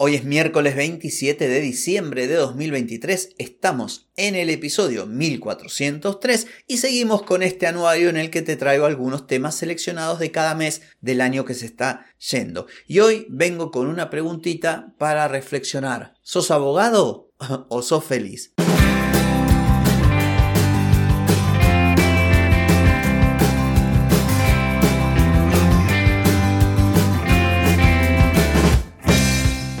Hoy es miércoles 27 de diciembre de 2023, estamos en el episodio 1403 y seguimos con este anuario en el que te traigo algunos temas seleccionados de cada mes del año que se está yendo. Y hoy vengo con una preguntita para reflexionar. ¿Sos abogado o sos feliz?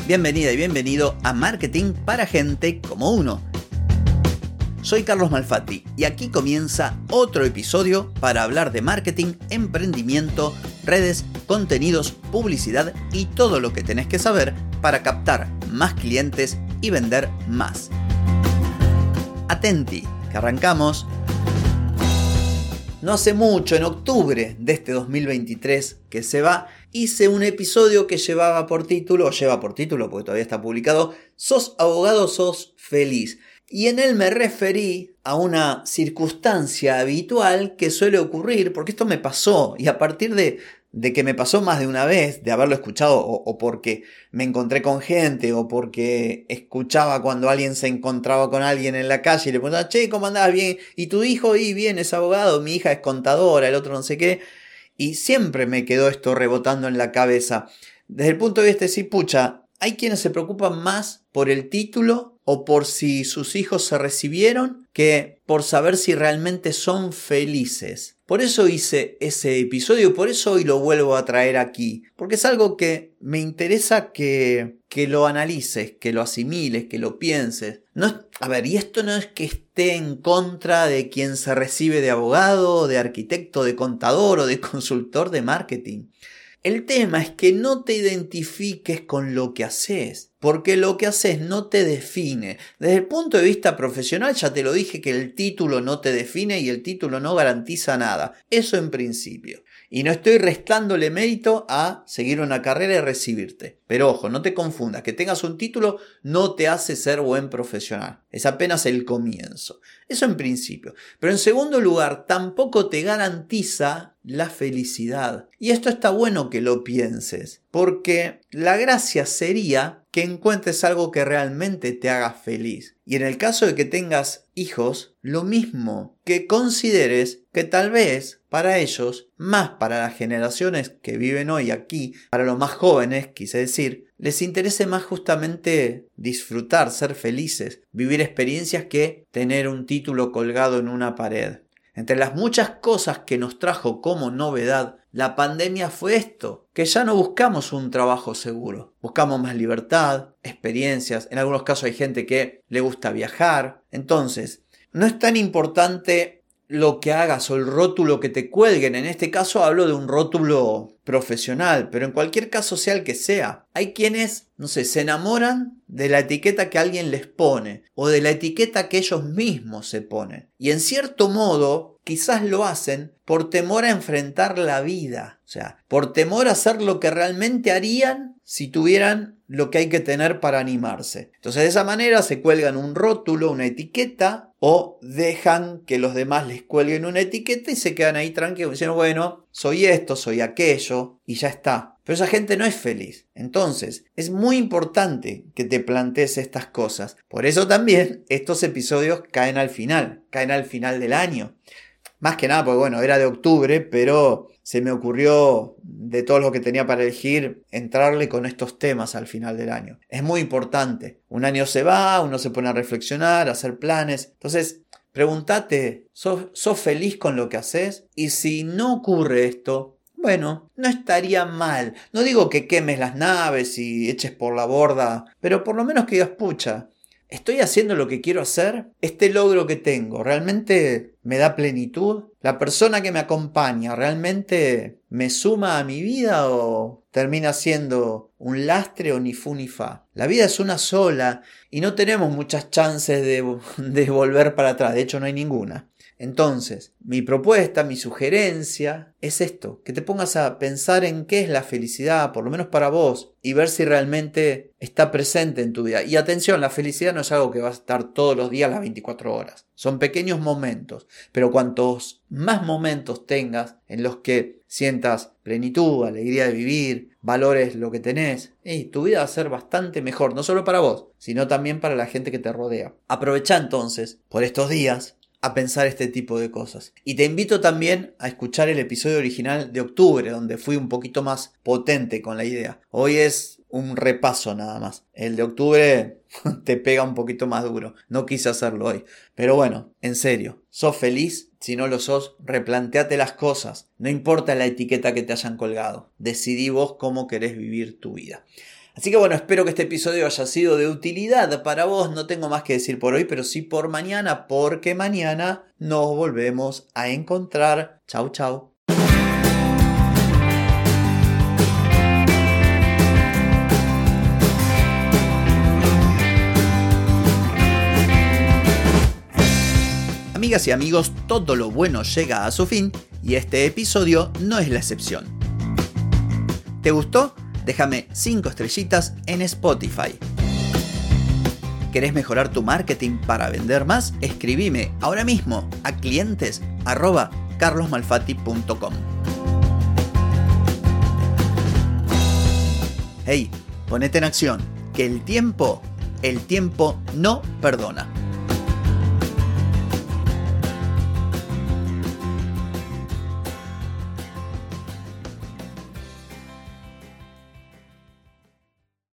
Bienvenida y bienvenido a Marketing para gente como uno. Soy Carlos Malfatti y aquí comienza otro episodio para hablar de marketing, emprendimiento, redes, contenidos, publicidad y todo lo que tenés que saber para captar más clientes y vender más. Atenti, que arrancamos. No hace mucho, en octubre de este 2023 que se va, hice un episodio que llevaba por título, o lleva por título porque todavía está publicado, Sos abogado, sos feliz. Y en él me referí a una circunstancia habitual que suele ocurrir, porque esto me pasó, y a partir de, de que me pasó más de una vez, de haberlo escuchado, o, porque me encontré con gente, o porque escuchaba cuando alguien se encontraba con alguien en la calle y le preguntaba, che, ¿cómo andás? Bien, y tu hijo, y bien, es abogado, mi hija es contadora, el otro no sé qué, y siempre me quedó esto rebotando en la cabeza. Desde el punto de vista de si, pucha, hay quienes se preocupan más por el título o por si sus hijos se recibieron que por saber si realmente son felices. Por eso hice ese episodio, por eso hoy lo vuelvo a traer aquí, porque es algo que me interesa que, que lo analices, que lo asimiles, que lo pienses. No, a ver, y esto no es que esté en contra de quien se recibe de abogado, de arquitecto, de contador o de consultor de marketing. El tema es que no te identifiques con lo que haces, porque lo que haces no te define. Desde el punto de vista profesional ya te lo dije que el título no te define y el título no garantiza nada. Eso en principio. Y no estoy restándole mérito a seguir una carrera y recibirte. Pero ojo, no te confundas, que tengas un título no te hace ser buen profesional. Es apenas el comienzo. Eso en principio. Pero en segundo lugar, tampoco te garantiza la felicidad. Y esto está bueno que lo pienses, porque la gracia sería que encuentres algo que realmente te haga feliz. Y en el caso de que tengas hijos, lo mismo, que consideres que tal vez para ellos, más para las generaciones que viven hoy aquí, para los más jóvenes, quise decir, les interese más justamente disfrutar, ser felices, vivir experiencias que tener un título colgado en una pared. Entre las muchas cosas que nos trajo como novedad la pandemia fue esto, que ya no buscamos un trabajo seguro, buscamos más libertad, experiencias, en algunos casos hay gente que le gusta viajar, entonces no es tan importante lo que hagas o el rótulo que te cuelguen. En este caso hablo de un rótulo profesional, pero en cualquier caso sea el que sea. Hay quienes, no sé, se enamoran de la etiqueta que alguien les pone o de la etiqueta que ellos mismos se ponen. Y en cierto modo, quizás lo hacen por temor a enfrentar la vida. O sea, por temor a hacer lo que realmente harían si tuvieran lo que hay que tener para animarse. Entonces de esa manera se cuelgan un rótulo, una etiqueta, o dejan que los demás les cuelguen una etiqueta y se quedan ahí tranquilos diciendo, bueno, soy esto, soy aquello, y ya está. Pero esa gente no es feliz. Entonces, es muy importante que te plantees estas cosas. Por eso también estos episodios caen al final, caen al final del año. Más que nada, porque bueno, era de octubre, pero se me ocurrió de todo lo que tenía para elegir entrarle con estos temas al final del año. Es muy importante. Un año se va, uno se pone a reflexionar, a hacer planes. Entonces, pregúntate, ¿sos, ¿sos feliz con lo que haces? Y si no ocurre esto, bueno, no estaría mal. No digo que quemes las naves y eches por la borda, pero por lo menos que digas, pucha, ¿Estoy haciendo lo que quiero hacer? ¿Este logro que tengo realmente me da plenitud? ¿La persona que me acompaña realmente me suma a mi vida o termina siendo un lastre o ni fu ni fa? La vida es una sola y no tenemos muchas chances de, volver para atrás, de hecho no hay ninguna. Entonces, mi propuesta, mi sugerencia es esto, que te pongas a pensar en qué es la felicidad, por lo menos para vos, y ver si realmente está presente en tu vida. Y atención, la felicidad no es algo que va a estar todos los días las 24 horas. Son pequeños momentos, pero cuantos más momentos tengas en los que sientas plenitud, alegría de vivir, valores lo que tenés, y tu vida va a ser bastante mejor, no solo para vos, sino también para la gente que te rodea. Aprovecha entonces, por estos días, a pensar este tipo de cosas. Y te invito también a escuchar el episodio original de octubre, donde fui un poquito más potente con la idea. Hoy es un repaso nada más. El de octubre te pega un poquito más duro. No quise hacerlo hoy. Pero bueno, en serio, ¿sos feliz? Si no lo sos, replanteate las cosas. No importa la etiqueta que te hayan colgado. Decidí vos cómo querés vivir tu vida. Así que bueno, espero que este episodio haya sido de utilidad para vos. No tengo más que decir por hoy, pero sí por mañana, porque mañana nos volvemos a encontrar. Chau, chau. Amigas y amigos, todo lo bueno llega a su fin y este episodio no es la excepción. ¿Te gustó? Déjame 5 estrellitas en Spotify. ¿Querés mejorar tu marketing para vender más? Escribime ahora mismo a clientes carlosmalfatti.com. Hey, ponete en acción, que el tiempo, el tiempo no perdona.